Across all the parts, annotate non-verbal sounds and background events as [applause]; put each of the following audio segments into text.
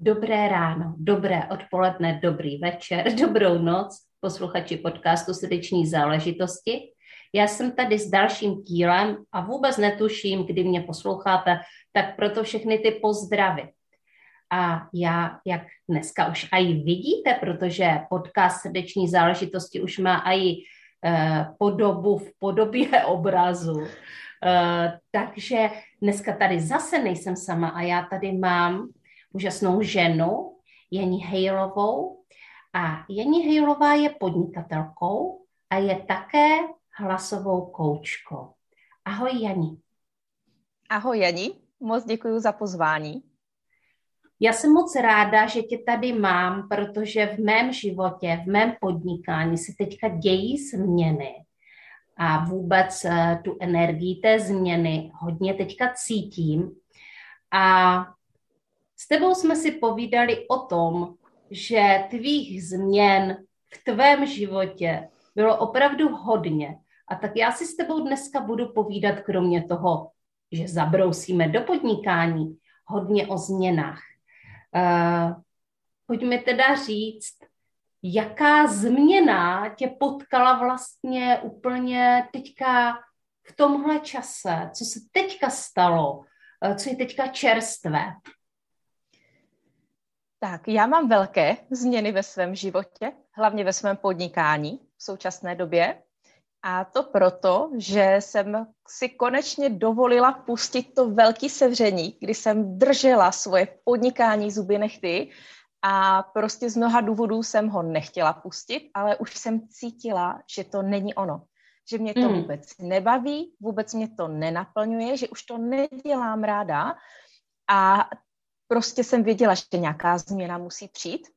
Dobré ráno, dobré odpoledne, dobrý večer, [laughs] dobrou noc, posluchači podcastu Srdeční záležitosti. Já jsem tady s dalším dílem a vůbec netuším, kdy mě posloucháte, tak proto všechny ty pozdravy. A já, jak dneska už aj vidíte, protože podcast Srdeční záležitosti už má i eh, podobu v podobě [laughs] obrazu, eh, takže dneska tady zase nejsem sama a já tady mám úžasnou ženu, Jení Hejlovou. A Jení Hejlová je podnikatelkou a je také hlasovou koučkou. Ahoj Jani. Ahoj Jani, moc děkuji za pozvání. Já jsem moc ráda, že tě tady mám, protože v mém životě, v mém podnikání se teďka dějí změny a vůbec eh, tu energii té změny hodně teďka cítím. A s tebou jsme si povídali o tom, že tvých změn v tvém životě bylo opravdu hodně. A tak já si s tebou dneska budu povídat, kromě toho, že zabrousíme do podnikání, hodně o změnách. Uh, pojďme teda říct, jaká změna tě potkala vlastně úplně teďka v tomhle čase, co se teďka stalo, uh, co je teďka čerstvé. Tak, já mám velké změny ve svém životě, hlavně ve svém podnikání v současné době. A to proto, že jsem si konečně dovolila pustit to velký sevření, kdy jsem držela svoje podnikání zuby nechty a prostě z mnoha důvodů jsem ho nechtěla pustit, ale už jsem cítila, že to není ono. Že mě to mm. vůbec nebaví, vůbec mě to nenaplňuje, že už to nedělám ráda. A prostě jsem věděla, že nějaká změna musí přijít.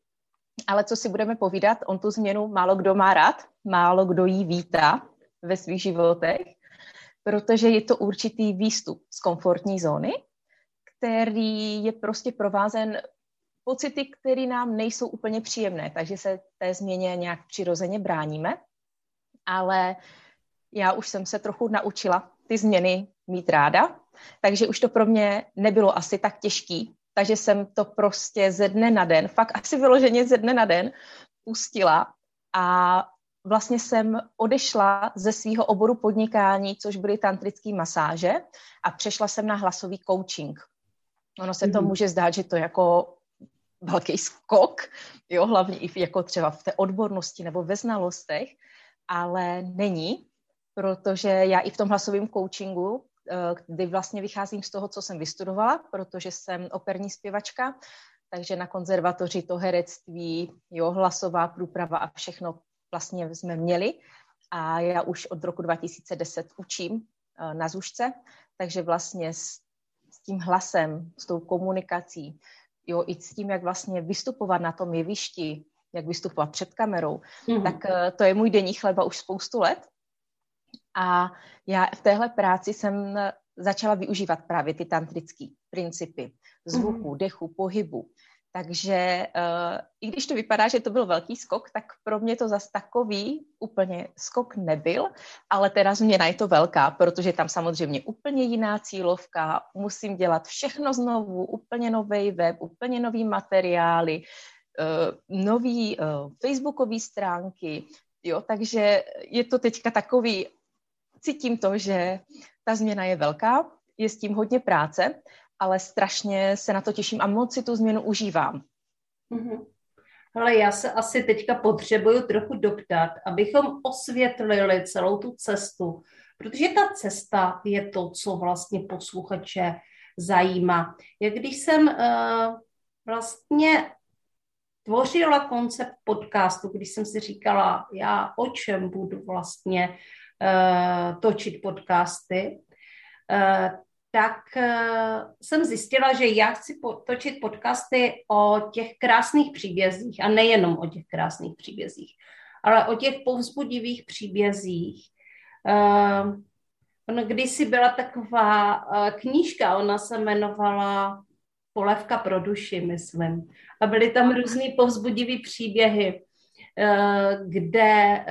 Ale co si budeme povídat, on tu změnu málo kdo má rád, málo kdo jí vítá ve svých životech, protože je to určitý výstup z komfortní zóny, který je prostě provázen pocity, které nám nejsou úplně příjemné, takže se té změně nějak přirozeně bráníme. Ale já už jsem se trochu naučila ty změny mít ráda, takže už to pro mě nebylo asi tak těžký takže jsem to prostě ze dne na den, fakt asi vyloženě ze dne na den pustila a vlastně jsem odešla ze svého oboru podnikání, což byly tantrické masáže a přešla jsem na hlasový coaching. Ono se mm-hmm. to mhm. může zdát, že to je jako velký skok, jo, hlavně i jako třeba v té odbornosti nebo ve znalostech, ale není, protože já i v tom hlasovém coachingu kdy vlastně vycházím z toho, co jsem vystudovala, protože jsem operní zpěvačka, takže na konzervatoři to herectví, jo, hlasová průprava a všechno vlastně jsme měli. A já už od roku 2010 učím eh, na zušce, takže vlastně s, s tím hlasem, s tou komunikací, jo, i s tím, jak vlastně vystupovat na tom jevišti, jak vystupovat před kamerou, mm. tak eh, to je můj denní chleba už spoustu let. A já v téhle práci jsem začala využívat právě ty tantrické principy zvuku, mm-hmm. dechu, pohybu. Takže uh, i když to vypadá, že to byl velký skok, tak pro mě to zas takový úplně skok nebyl, ale teda změna je to velká, protože tam samozřejmě úplně jiná cílovka, musím dělat všechno znovu, úplně nový web, úplně nový materiály, uh, nový uh, facebookové stránky, jo, takže je to teďka takový cítím to, že ta změna je velká, je s tím hodně práce, ale strašně se na to těším a moc si tu změnu užívám. Mm-hmm. Ale já se asi teďka potřebuju trochu doptat, abychom osvětlili celou tu cestu, protože ta cesta je to, co vlastně posluchače zajímá. Jak když jsem uh, vlastně tvořila koncept podcastu, když jsem si říkala, já o čem budu vlastně točit podcasty, uh, tak uh, jsem zjistila, že já chci točit podcasty o těch krásných příbězích a nejenom o těch krásných příbězích, ale o těch povzbudivých příbězích. Ono kdysi byla taková knížka, ona se jmenovala Polevka pro duši, myslím. A byly tam různé povzbudivé příběhy, kde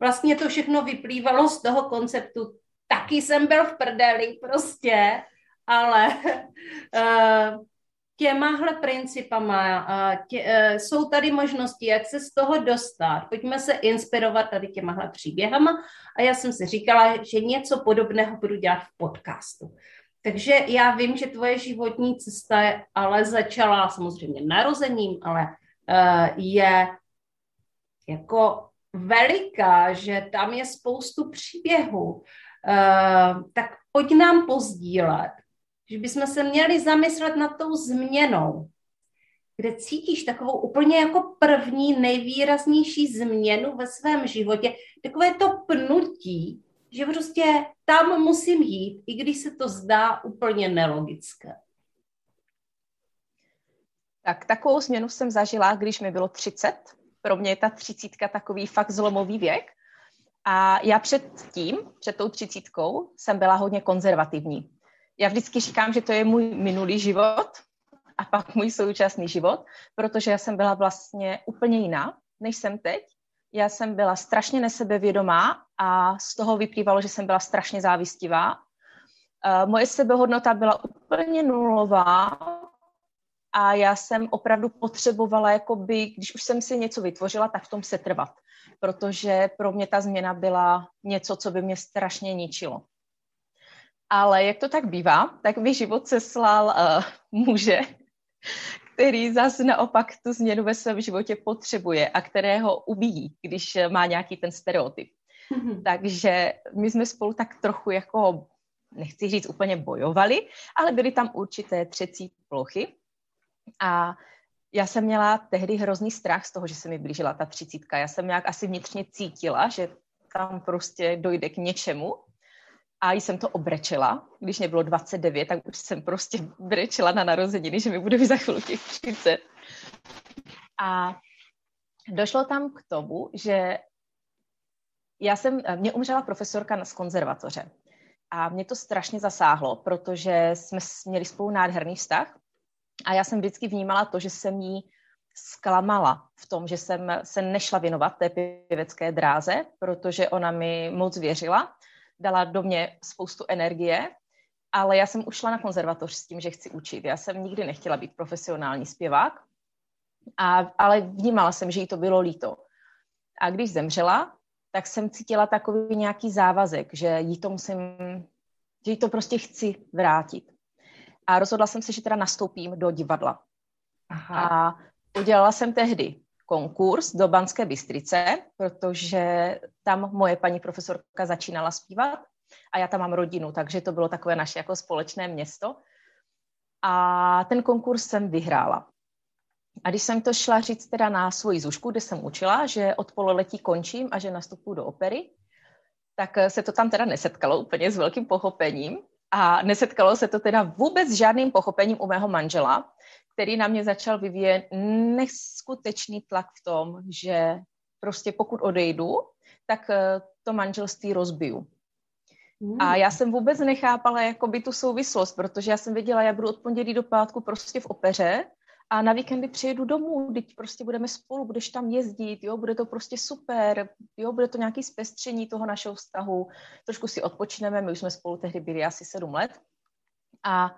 vlastně to všechno vyplývalo z toho konceptu taky jsem byl v prdeli prostě, ale uh, [laughs] těmahle principama uh, tě, uh, jsou tady možnosti, jak se z toho dostat. Pojďme se inspirovat tady těmahle příběhama a já jsem si říkala, že něco podobného budu dělat v podcastu. Takže já vím, že tvoje životní cesta je, ale začala samozřejmě narozením, ale je jako veliká, že tam je spoustu příběhů. Uh, tak pojď nám pozdílet, že bychom se měli zamyslet nad tou změnou, kde cítíš takovou úplně jako první nejvýraznější změnu ve svém životě, takové to pnutí, že prostě tam musím jít, i když se to zdá úplně nelogické. Tak takovou změnu jsem zažila, když mi bylo 30. Pro mě je ta třicítka takový fakt zlomový věk, a já před tím, před tou třicítkou, jsem byla hodně konzervativní. Já vždycky říkám, že to je můj minulý život a pak můj současný život, protože já jsem byla vlastně úplně jiná, než jsem teď. Já jsem byla strašně nesebevědomá a z toho vyplývalo, že jsem byla strašně závistivá. Eh, moje sebehodnota byla úplně nulová a já jsem opravdu potřebovala, jakoby, když už jsem si něco vytvořila, tak v tom se trvat protože pro mě ta změna byla něco, co by mě strašně ničilo. Ale jak to tak bývá, tak mi život seslal uh, muže, který zase naopak tu změnu ve svém životě potřebuje a kterého ubíjí, když má nějaký ten stereotyp. Mm-hmm. Takže my jsme spolu tak trochu jako, nechci říct úplně bojovali, ale byly tam určité třecí plochy. A já jsem měla tehdy hrozný strach z toho, že se mi blížila ta třicítka. Já jsem nějak asi vnitřně cítila, že tam prostě dojde k něčemu. A jsem to obrečela. Když mě bylo 29, tak už jsem prostě brečela na narozeniny, že mi bude za chvíli těch 30. A došlo tam k tomu, že já jsem, mě umřela profesorka z konzervatoře. A mě to strašně zasáhlo, protože jsme měli spolu nádherný vztah a já jsem vždycky vnímala to, že jsem jí zklamala v tom, že jsem se nešla věnovat té pěvecké dráze, protože ona mi moc věřila, dala do mě spoustu energie, ale já jsem ušla na konzervatoř s tím, že chci učit. Já jsem nikdy nechtěla být profesionální zpěvák, a, ale vnímala jsem, že jí to bylo líto. A když zemřela, tak jsem cítila takový nějaký závazek, že jí to musím, že jí to prostě chci vrátit a rozhodla jsem se, že teda nastoupím do divadla. Aha. A udělala jsem tehdy konkurs do Banské Bystrice, protože tam moje paní profesorka začínala zpívat a já tam mám rodinu, takže to bylo takové naše jako společné město. A ten konkurs jsem vyhrála. A když jsem to šla říct teda na svoji zušku, kde jsem učila, že od pololetí končím a že nastupuji do opery, tak se to tam teda nesetkalo úplně s velkým pochopením. A nesetkalo se to teda vůbec s žádným pochopením u mého manžela, který na mě začal vyvíjet neskutečný tlak v tom, že prostě pokud odejdu, tak eh, to manželství rozbiju. Mm. A já jsem vůbec nechápala jakoby tu souvislost, protože já jsem věděla, já budu od pondělí do pátku prostě v opeře a na víkendy přijedu domů, teď prostě budeme spolu, budeš tam jezdit, jo, bude to prostě super, jo, bude to nějaký zpestření toho našeho vztahu, trošku si odpočineme, my už jsme spolu tehdy byli asi sedm let. A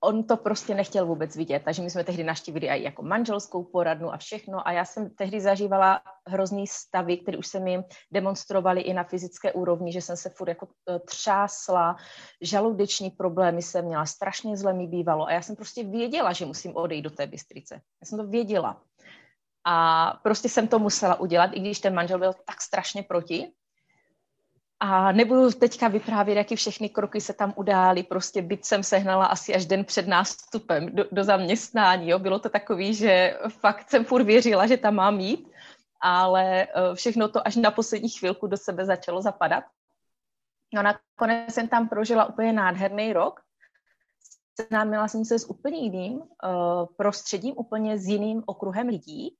on to prostě nechtěl vůbec vidět, takže my jsme tehdy naštívili i jako manželskou poradnu a všechno a já jsem tehdy zažívala hrozný stavy, které už se mi demonstrovaly i na fyzické úrovni, že jsem se furt jako e, třásla, žaludeční problémy jsem měla, strašně zle mi bývalo a já jsem prostě věděla, že musím odejít do té Bystrice. Já jsem to věděla. A prostě jsem to musela udělat, i když ten manžel byl tak strašně proti, a nebudu teďka vyprávět, jaký všechny kroky se tam udály, prostě byt jsem sehnala asi až den před nástupem do, do zaměstnání, jo. Bylo to takový, že fakt jsem furt věřila, že tam mám jít, ale eh, všechno to až na poslední chvilku do sebe začalo zapadat. No nakonec jsem tam prožila úplně nádherný rok. Seznámila jsem se s úplně jiným uh, prostředím, úplně s jiným okruhem lidí,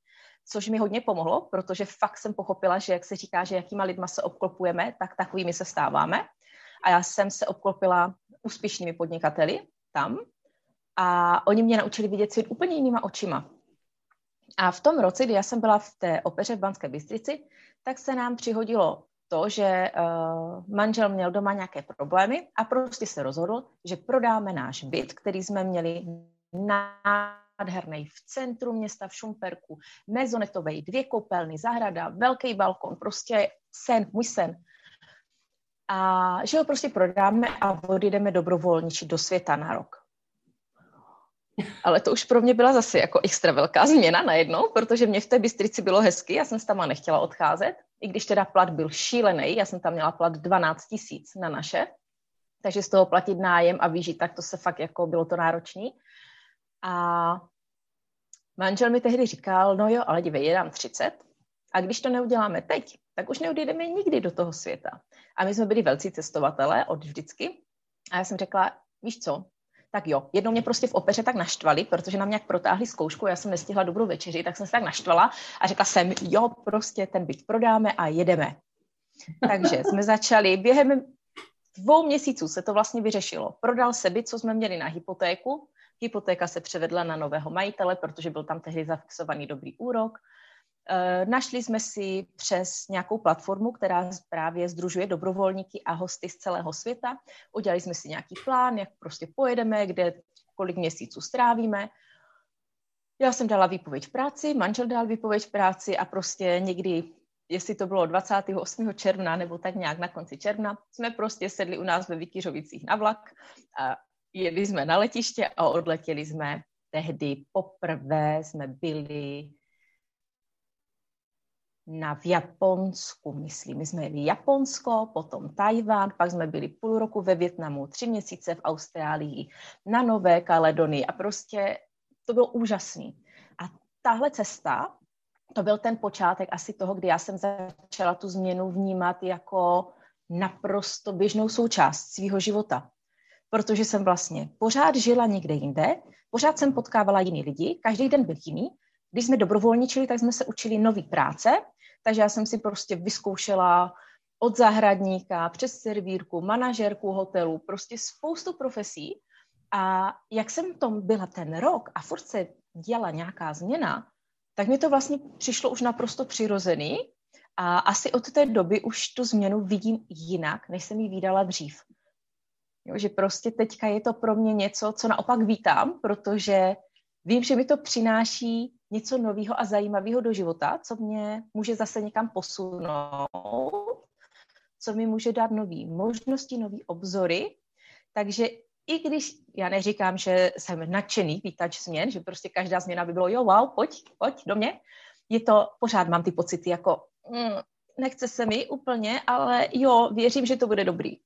což mi hodně pomohlo, protože fakt jsem pochopila, že jak se říká, že jakýma lidma se obklopujeme, tak takovými se stáváme. A já jsem se obklopila úspěšnými podnikateli tam a oni mě naučili vidět svět úplně jinýma očima. A v tom roce, kdy já jsem byla v té opeře v Banské Bystrici, tak se nám přihodilo to, že uh, manžel měl doma nějaké problémy a prostě se rozhodl, že prodáme náš byt, který jsme měli nádherný v centru města v Šumperku, mezonetový, dvě koupelny, zahrada, velký balkon, prostě sen, můj sen. A že ho prostě prodáme a odjedeme dobrovolničit do světa na rok. Ale to už pro mě byla zase jako extra velká změna najednou, protože mě v té Bystrici bylo hezky, já jsem tam nechtěla odcházet, i když teda plat byl šílený, já jsem tam měla plat 12 tisíc na naše, takže z toho platit nájem a výžit, tak to se fakt jako bylo to náročný. A manžel mi tehdy říkal, no jo, ale dívej, je nám 30 a když to neuděláme teď, tak už neodjedeme nikdy do toho světa. A my jsme byli velcí cestovatelé od vždycky a já jsem řekla, víš co, tak jo, jednou mě prostě v opeře tak naštvali, protože nám nějak protáhli zkoušku, já jsem nestihla dobrou večeři, tak jsem se tak naštvala a řekla jsem, jo, prostě ten byt prodáme a jedeme. Takže jsme začali, během dvou měsíců se to vlastně vyřešilo. Prodal se byt, co jsme měli na hypotéku, hypotéka se převedla na nového majitele, protože byl tam tehdy zafixovaný dobrý úrok. Eh, našli jsme si přes nějakou platformu, která právě združuje dobrovolníky a hosty z celého světa. Udělali jsme si nějaký plán, jak prostě pojedeme, kde kolik měsíců strávíme. Já jsem dala výpověď v práci, manžel dal výpověď v práci a prostě někdy, jestli to bylo 28. června nebo tak nějak na konci června, jsme prostě sedli u nás ve Vykyřovicích na vlak a jeli jsme na letiště a odletěli jsme tehdy poprvé jsme byli na v Japonsku, myslím. My jsme jeli Japonsko, potom Tajván, pak jsme byli půl roku ve Větnamu, tři měsíce v Austrálii, na Nové Kaledonii a prostě to bylo úžasný. A tahle cesta, to byl ten počátek asi toho, kdy já jsem začala tu změnu vnímat jako naprosto běžnou součást svého života. Protože jsem vlastně pořád žila někde jinde, pořád jsem potkávala jiný lidi, každý den byl jiný. Když jsme dobrovolničili, tak jsme se učili nový práce, takže já jsem si prostě vyzkoušela od zahradníka přes servírku, manažerku hotelu, prostě spoustu profesí. A jak jsem tom byla ten rok a furt se děla nějaká změna, tak mi to vlastně přišlo už naprosto přirozený a asi od té doby už tu změnu vidím jinak, než jsem ji vydala dřív. Jo, že prostě teďka je to pro mě něco, co naopak vítám, protože vím, že mi to přináší něco nového a zajímavého do života, co mě může zase někam posunout, co mi může dát nové možnosti, nové obzory. Takže i když já neříkám, že jsem nadšený vítač změn, že prostě každá změna by bylo, jo, wow, pojď, pojď do mě, je to, pořád mám ty pocity jako, mm, nechce se mi úplně, ale jo, věřím, že to bude dobrý.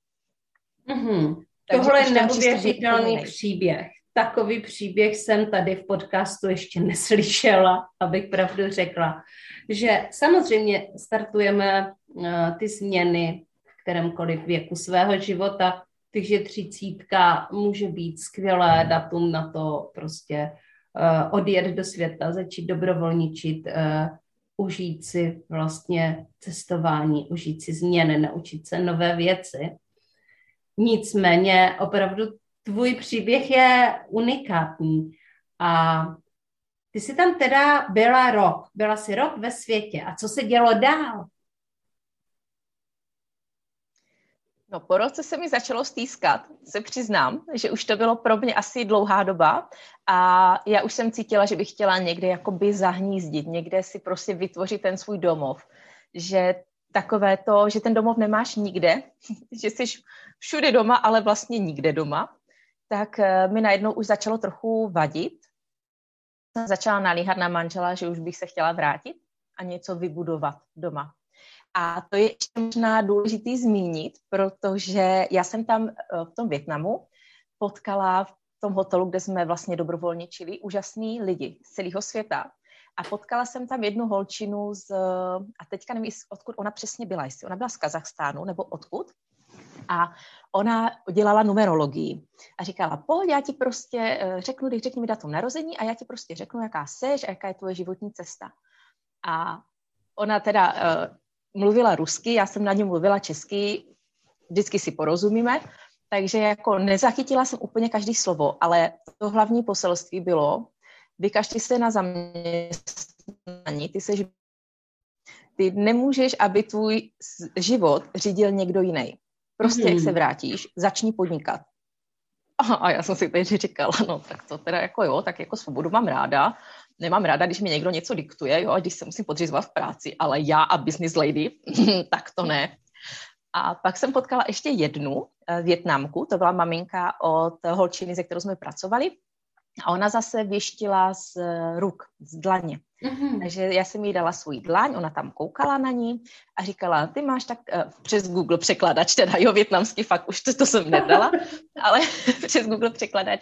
Mm-hmm. Tohle je neuvěřitelný příběh takový příběh jsem tady v podcastu ještě neslyšela, abych pravdu řekla. Že samozřejmě startujeme uh, ty změny v kterémkoliv věku svého života, takže třicítka může být skvělé datum na to prostě uh, odjet do světa, začít dobrovolničit, uh, užít si vlastně cestování, užít si změny, naučit se nové věci. Nicméně opravdu tvůj příběh je unikátní. A ty jsi tam teda byla rok, byla jsi rok ve světě. A co se dělo dál? No, po roce se mi začalo stýskat, se přiznám, že už to bylo pro mě asi dlouhá doba a já už jsem cítila, že bych chtěla někde jakoby zahnízdit, někde si prostě vytvořit ten svůj domov, že takové to, že ten domov nemáš nikde, [laughs] že jsi všude doma, ale vlastně nikde doma tak eh, mi najednou už začalo trochu vadit. Jsem začala nalíhat na manžela, že už bych se chtěla vrátit a něco vybudovat doma. A to je ještě možná důležitý zmínit, protože já jsem tam eh, v tom Větnamu potkala v tom hotelu, kde jsme vlastně dobrovolničili, úžasný lidi z celého světa. A potkala jsem tam jednu holčinu z, a teďka nevím, odkud ona přesně byla, jestli ona byla z Kazachstánu nebo odkud, A ona dělala numerologii a říkala, pojď, já ti prostě eh, řeknu, když řekni mi datum narození a já ti prostě řeknu, jaká seš a jaká je tvoje životní cesta. A ona teda uh, mluvila rusky, já jsem na ní mluvila česky, vždycky si porozumíme, takže jako nezachytila jsem úplně každý slovo, ale to hlavní poselství bylo, vykažte se na zaměstnání, ty seš ty nemůžeš, aby tvůj život řídil někdo jiný. Prostě, mm. jak se hmm. vrátíš, začni podnikat. A já jsem si teď říkala, no tak to teda jako jo, tak jako svobodu mám ráda. Nemám ráda, když mi někdo něco diktuje, jo, a když se musím podřizovat v práci, ale já a business lady, [laughs] tak to ne. A pak jsem potkala ještě jednu eh, větnamku, to byla maminka od holčiny, se kterou jsme pracovali. A ona zase věštila z eh, ruk, z dlaně. Mm-hmm. Takže já jsem jí dala svůj dlaň, ona tam koukala na ní a říkala, ty máš tak uh, přes Google překladač, teda jo, větnamský fakt už to, to jsem nedala, [laughs] ale [laughs] přes Google překladač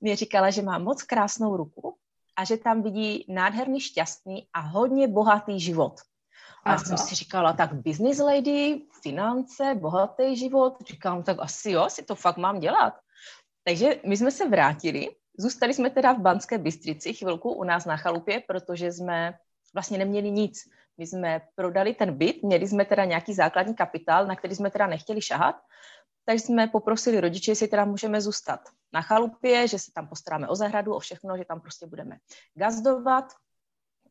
mi říkala, že má moc krásnou ruku a že tam vidí nádherný, šťastný a hodně bohatý život. A já jsem si říkala, tak business lady, finance, bohatý život. Říkám, tak asi jo, si to fakt mám dělat. Takže my jsme se vrátili Zůstali jsme teda v Banské Bystrici chvilku u nás na chalupě, protože jsme vlastně neměli nic. My jsme prodali ten byt, měli jsme teda nějaký základní kapitál, na který jsme teda nechtěli šahat, takže jsme poprosili rodiče, jestli teda můžeme zůstat na chalupě, že se tam postaráme o zahradu, o všechno, že tam prostě budeme gazdovat.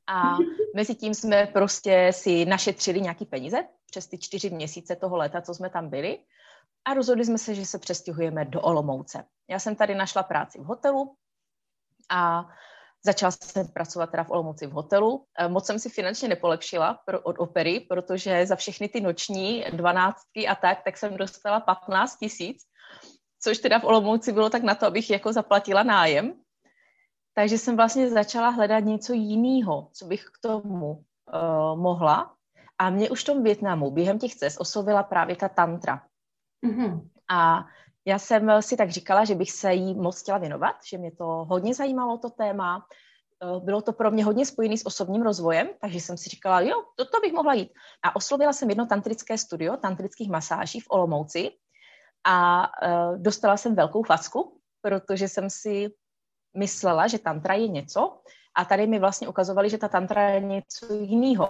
A [laughs] mezi tím jsme prostě si našetřili nějaký peníze přes ty čtyři měsíce toho léta, co jsme tam byli a rozhodli jsme se, že se přestěhujeme do Olomouce. Já jsem tady našla práci v hotelu a začala jsem pracovat teda v Olomouci v hotelu. Eh, moc jsem si finančně nepolepšila pro, od opery, protože za všechny ty noční dvanáctky a tak, tak jsem dostala 15 tisíc, což teda v Olomouci bylo tak na to, abych jako zaplatila nájem. Takže jsem vlastně začala hledat něco jiného, co bych k tomu uh, mohla. A mě už v tom Větnamu během těch cest oslovila právě ta tantra. Mm-hmm. A já jsem si tak říkala, že bych se jí moc chtěla věnovat, že mě to hodně zajímalo, to téma. Eh, bylo to pro mě hodně spojené s osobním rozvojem, takže jsem si říkala, jo, to, to bych mohla jít. A oslovila jsem jedno tantrické studio tantrických masáží v Olomouci a uh, dostala jsem velkou facku, protože jsem si myslela, že tantra je něco a tady mi vlastně ukazovali, že ta tantra je něco jiného.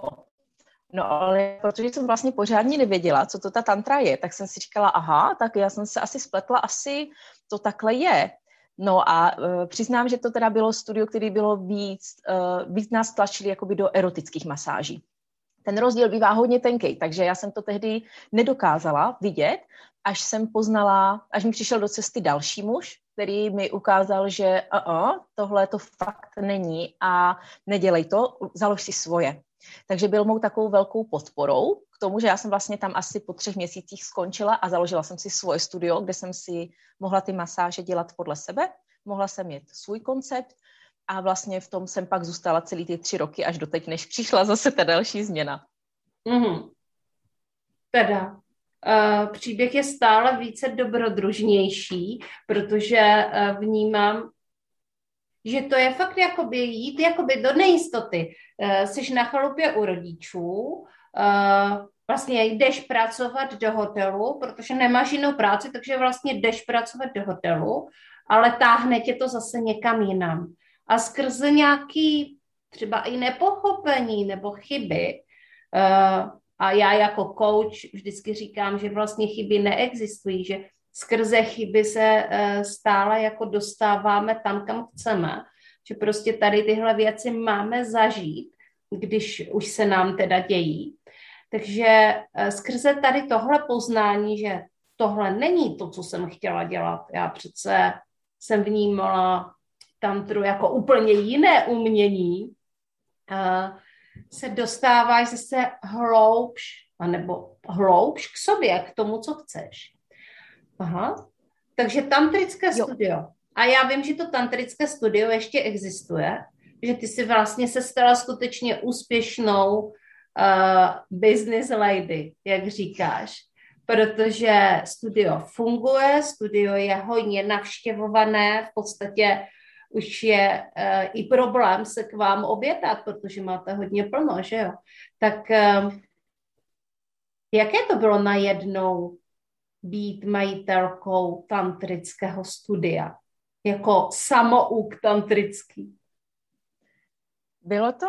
No ale protože jsem vlastně pořádně nevěděla, co to ta tantra je, tak jsem si říkala, aha, tak já jsem se asi spletla, asi to takhle je. No a uh, přiznám, že to teda bylo studio, který bylo víc, uh, víc nás tlačili jakoby do erotických masáží. Ten rozdíl bývá hodně tenký, takže já jsem to tehdy nedokázala vidět, až jsem poznala, až mi přišel do cesty další muž, který mi ukázal, že uh-uh, tohle to fakt není a nedělej to, založ si svoje. Takže byl mou takovou velkou podporou k tomu, že já jsem vlastně tam asi po třech měsících skončila a založila jsem si svoje studio, kde jsem si mohla ty masáže dělat podle sebe, mohla jsem mít svůj koncept a vlastně v tom jsem pak zůstala celý ty tři roky až do teď, než přišla zase ta další změna. Mm-hmm. Teda, uh, příběh je stále více dobrodružnější, protože uh, vnímám že to je fakt jakoby jít jakoby do nejistoty. Uh, jsi na chalupě u rodičů, uh, vlastně jdeš pracovat do hotelu, protože nemáš jinou práci, takže vlastně jdeš pracovat do hotelu, ale táhne tě to zase někam jinam. A skrze nějaký třeba i nepochopení nebo chyby, uh, a já jako coach vždycky říkám, že vlastně chyby neexistují, že skrze chyby se eh, stále jako dostáváme tam, kam chceme. Že prostě tady tyhle věci máme zažít, když už se nám teda dějí. Takže eh, skrze tady tohle poznání, že tohle není to, co jsem chtěla dělat. Já přece jsem vnímala tantru jako úplně jiné umění, eh, se dostáváš zase hloubš, anebo hloubš k sobě, k tomu, co chceš. Aha. Takže tantrické jo. studio. A já vím, že to tantrické studio ještě existuje, že ty si vlastně se stala skutečně úspěšnou uh, business lady, jak říkáš, protože studio funguje, studio je hodně navštěvované, v podstatě už je uh, i problém se k vám obětat, protože máte hodně plno, že jo? Tak uh, jaké to bylo najednou být majitelkou tantrického studia? Jako samouk tantrický. Bylo to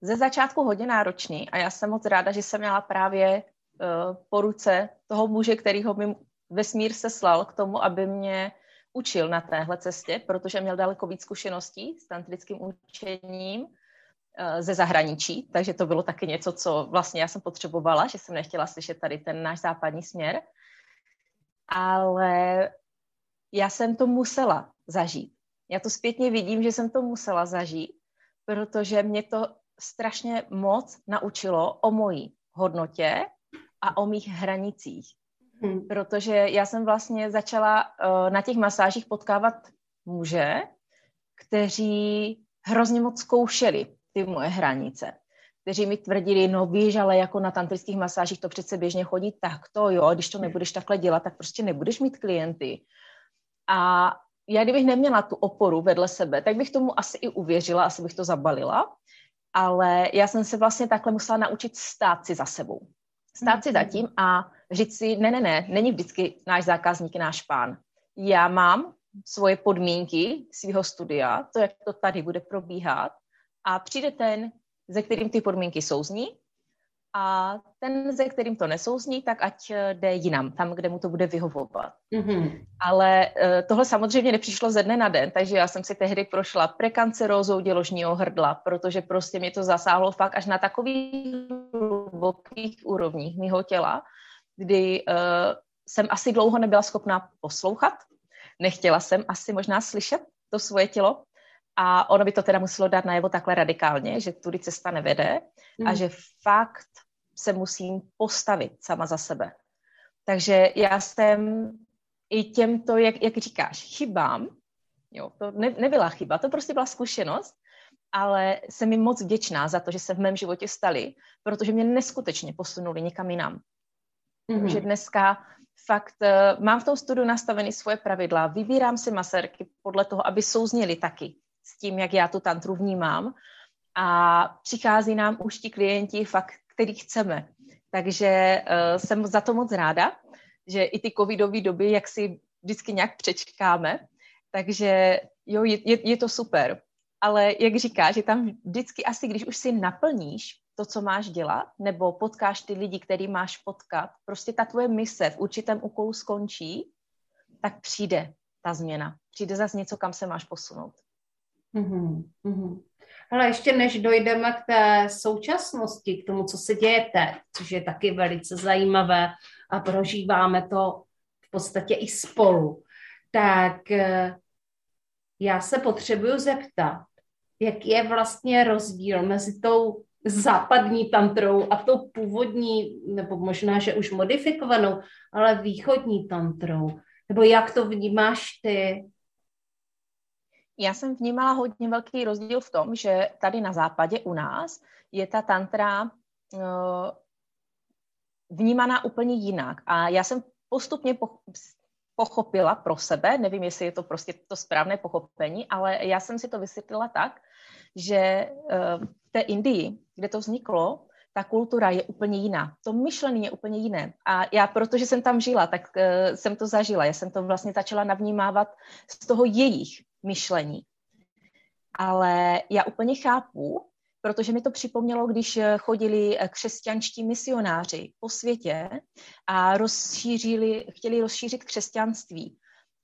ze začátku hodně náročný a já jsem moc ráda, že jsem měla právě uh, po ruce toho muže, kterýho mi vesmír seslal k tomu, aby mě učil na téhle cestě, protože měl daleko víc zkušeností s tantrickým učením uh, ze zahraničí, takže to bylo taky něco, co vlastně já jsem potřebovala, že jsem nechtěla slyšet tady ten náš západní směr. Ale já jsem to musela zažít. Já to zpětně vidím, že jsem to musela zažít, protože mě to strašně moc naučilo o mojí hodnotě a o mých hranicích. Hmm. Protože já jsem vlastně začala uh, na těch masážích potkávat muže, kteří hrozně moc zkoušeli ty moje hranice. Kteří mi tvrdili, no víš, ale jako na tantrických masážích to přece běžně chodí tak to jo, když to nebudeš takhle dělat, tak prostě nebudeš mít klienty. A já kdybych neměla tu oporu vedle sebe, tak bych tomu asi i uvěřila, asi bych to zabalila, ale já jsem se vlastně takhle musela naučit stát si za sebou. Stát si za tím a říct si, ne, ne, ne, není vždycky náš zákazník náš pán. Já mám svoje podmínky svého studia, to, jak to tady bude probíhat a přijde ten, ze kterým ty podmínky souzní a ten, ze kterým to nesouzní, tak ať eh, jde jinam, tam, kde mu to bude vyhovovat. Mm-hmm. Ale uh, tohle samozřejmě nepřišlo ze dne na den, takže já jsem si tehdy prošla prekancerózou děložního hrdla, protože prostě mě to zasáhlo fakt až na takových hlubokých úrovních mého těla, kdy uh, jsem asi dlouho nebyla schopná poslouchat, nechtěla jsem asi možná slyšet to svoje tělo, a ono by to teda muselo dát najevo takhle radikálně, že tudy cesta nevede mm. a že fakt se musím postavit sama za sebe. Takže já jsem i těmto, jak, jak říkáš, chybám, jo, to ne, nebyla chyba, to prostě byla zkušenost, ale jsem jim moc vděčná za to, že se v mém životě stali, protože mě neskutečně posunuli někam jinam. Mm-hmm. Takže dneska fakt uh, mám v tom studiu nastaveny svoje pravidla, vybírám si masérky podle toho, aby souzněly taky s tím, jak já tu tantru vnímám. A přichází nám už ti klienti fakt, který chceme. Takže uh, jsem za to moc ráda, že i ty covidové doby, jak si vždycky nějak přečkáme, takže jo, je, je, je to super. Ale jak říkáš, že tam vždycky asi, když už si naplníš to, co máš dělat, nebo potkáš ty lidi, který máš potkat, prostě ta tvoje mise v určitém úkolu skončí, tak přijde ta změna. Přijde zase něco, kam se máš posunout. Mm-hmm. Ale ještě než dojdeme k té současnosti, k tomu, co se děje teď, což je taky velice zajímavé a prožíváme to v podstatě i spolu, tak eh, já se potřebuju zeptat, jaký je vlastně rozdíl mezi tou západní tantrou a tou původní, nebo možná, že už modifikovanou, ale východní tantrou. Nebo jak to vnímáš ty? Já jsem vnímala hodně velký rozdíl v tom, že tady na západě u nás je ta tantra uh, vnímaná úplně jinak. A já jsem postupně pochopila pro sebe, nevím, jestli je to prostě to správné pochopení, ale já jsem si to vysvětlila tak, že uh, v té Indii, kde to vzniklo, ta kultura je úplně jiná. To myšlení je úplně jiné. A já, protože jsem tam žila, tak uh, jsem to zažila. Já jsem to vlastně začala navnímávat z toho jejich myšlení. Ale já úplně chápu, protože mi to připomnělo, když chodili křesťanští misionáři po světě a rozšířili, chtěli rozšířit křesťanství.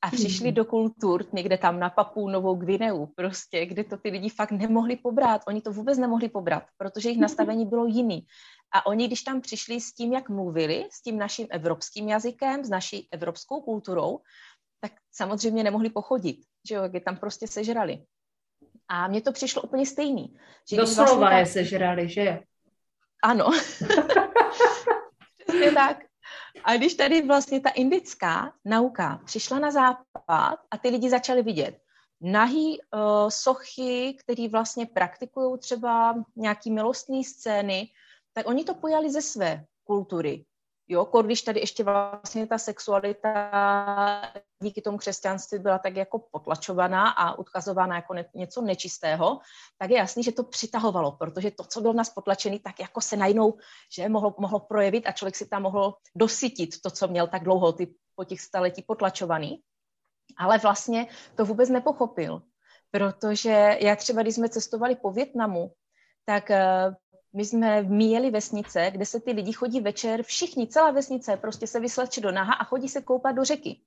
A přišli mm. do kultur někde tam na Papu Novou Gvineu, prostě, kde to ty lidi fakt nemohli pobrat. Oni to vůbec nemohli pobrat, protože jejich nastavení bylo jiný. A oni, když tam přišli s tím, jak mluvili, s tím naším evropským jazykem, s naší evropskou kulturou, tak samozřejmě nemohli pochodit, že jo, jak je tam prostě sežrali. A mně to přišlo úplně stejný. Že Doslova vlastně je sežrali, že? Ano. [laughs] Přesně tak. A když tady vlastně ta indická nauka přišla na západ a ty lidi začali vidět nahý uh, sochy, který vlastně praktikují třeba nějaký milostní scény, tak oni to pojali ze své kultury. Jo, když tady ještě vlastně ta sexualita díky tomu křesťanství byla tak jako potlačovaná a odkazována jako ne, něco nečistého, tak je jasný, že to přitahovalo, protože to, co bylo nás potlačený, tak jako se najednou, že mohlo, mohlo projevit a člověk si tam mohl dosytit to, co měl tak dlouho ty, po těch staletí potlačovaný. Ale vlastně to vůbec nepochopil, protože já třeba, když jsme cestovali po Větnamu, tak eh, my jsme měli vesnice, kde se ty lidi chodí večer, všichni, celá vesnice, prostě se vysleče do naha a chodí se koupat do řeky.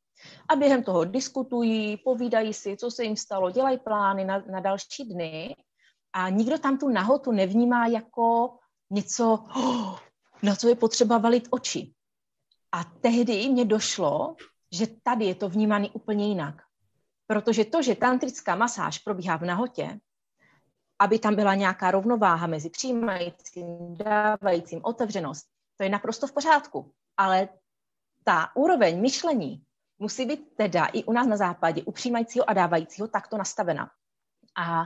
A během toho diskutují, povídají si, co se jim stalo, dělají plány na, na další dny a nikdo tam tu nahotu nevnímá jako něco, oh, na co je potřeba valit oči. A tehdy mě došlo, že tady je to vnímané úplně jinak. Protože to, že tantrická masáž probíhá v nahotě, aby tam byla nějaká rovnováha mezi přijímajícím, dávajícím, otevřenost, to je naprosto v pořádku. Ale ta úroveň myšlení musí být teda i u nás na západě, u přijímajícího a dávajícího, takto nastavena. A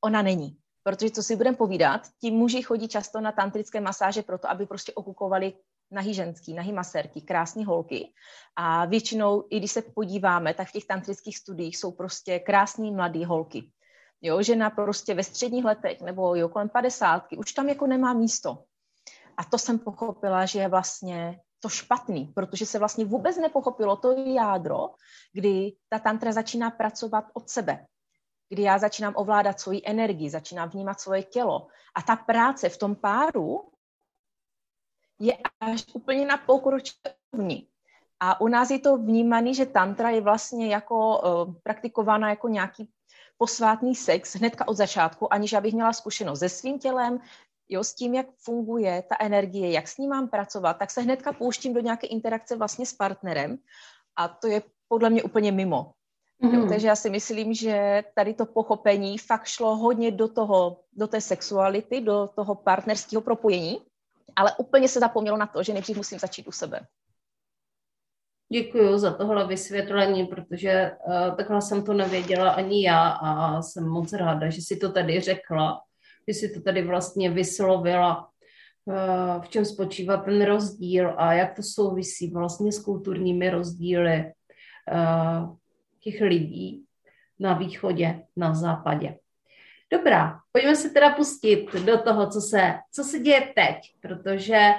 ona není. Protože co si budeme povídat, ti muži chodí často na tantrické masáže proto, aby prostě okukovali nahý ženský, nahý masérky, krásné holky. A většinou, i když se podíváme, tak v těch tantrických studiích jsou prostě krásné mladé holky. Jo, žena prostě ve středních letech nebo jo, kolem padesátky, už tam jako nemá místo. A to jsem pochopila, že je vlastně to špatný, protože se vlastně vůbec nepochopilo to jádro, kdy ta tantra začíná pracovat od sebe. Kdy já začínám ovládat svoji energii, začínám vnímat svoje tělo. A ta práce v tom páru je až úplně na pokročovní. A u nás je to vnímané, že tantra je vlastně jako uh, praktikována jako nějaký posvátný sex hnedka od začátku, aniž abych měla zkušenost se svým tělem, jo, s tím, jak funguje ta energie, jak s ním mám pracovat, tak se hnedka pouštím do nějaké interakce vlastně s partnerem a to je podle mě úplně mimo. Mm-hmm. Jo, mhm. takže já si myslím, že tady to pochopení fakt šlo hodně do toho, do té sexuality, do toho partnerského propojení, ale úplně se zapomnělo na to, že nejdřív musím začít u sebe. Děkuji za tohle vysvětlení, protože uh, takhle jsem to nevěděla ani já a jsem moc ráda, že si to tady řekla, že si to tady vlastně vyslovila, uh, v čem spočívá ten rozdíl a jak to souvisí vlastně s kulturními rozdíly uh, těch lidí na východě, na západě. Dobrá, pojďme se teda pustit do toho, co se, co se děje teď, protože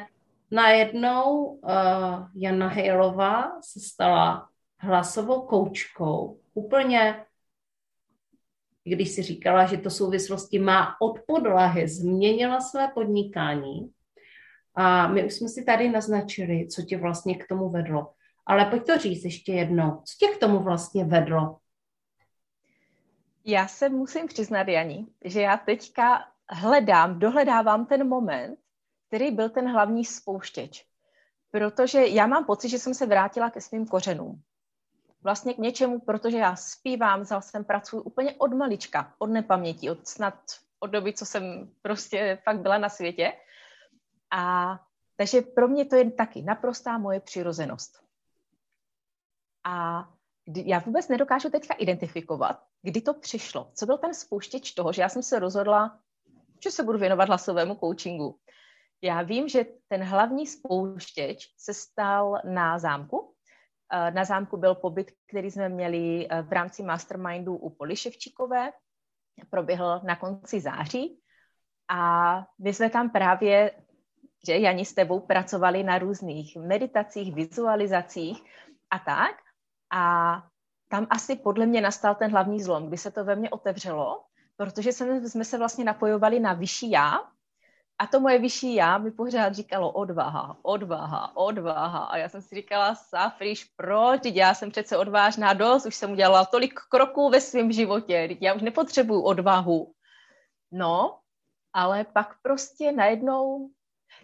najednou uh, Jana Hejlová se stala hlasovou koučkou. Úplně, když si říkala, že to souvislosti má od podlahy, změnila své podnikání. A my už jsme si tady naznačili, co tě vlastně k tomu vedlo. Ale pojď to říct ještě jednou. Co tě k tomu vlastně vedlo? Já se musím přiznat, Jani, že já teďka hledám, dohledávám ten moment, který byl ten hlavní spouštěč. Protože já mám pocit, že jsem se vrátila ke svým kořenům. Vlastně k něčemu, protože já zpívám, vzal jsem pracuji úplně od malička, od nepaměti, od snad od doby, co jsem prostě fakt byla na světě. A takže pro mě to je taky naprostá moje přirozenost. A já vůbec nedokážu teďka identifikovat, kdy to přišlo. Co byl ten spouštěč toho, že já jsem se rozhodla, že se budu věnovat hlasovému coachingu. Já vím, že ten hlavní spouštěč se stal na zámku. Eh, na zámku byl pobyt, který jsme měli eh, v rámci mastermindu u Poli Ševčíkové. Proběhl na konci září. A my jsme tam právě, že Jani s tebou pracovali na různých meditacích, vizualizacích a tak. A tam asi podle mě nastal ten hlavní zlom, kdy se to ve mně otevřelo, protože jsme, jsme se vlastně napojovali na vyšší já, a to moje vyšší já mi pořád říkalo odvaha, odvaha, odvaha. A já jsem si říkala, Safriš, proč? Já jsem přece odvážná dost, už jsem udělala tolik kroků ve svém životě, já už nepotřebuju odvahu. No, ale pak prostě najednou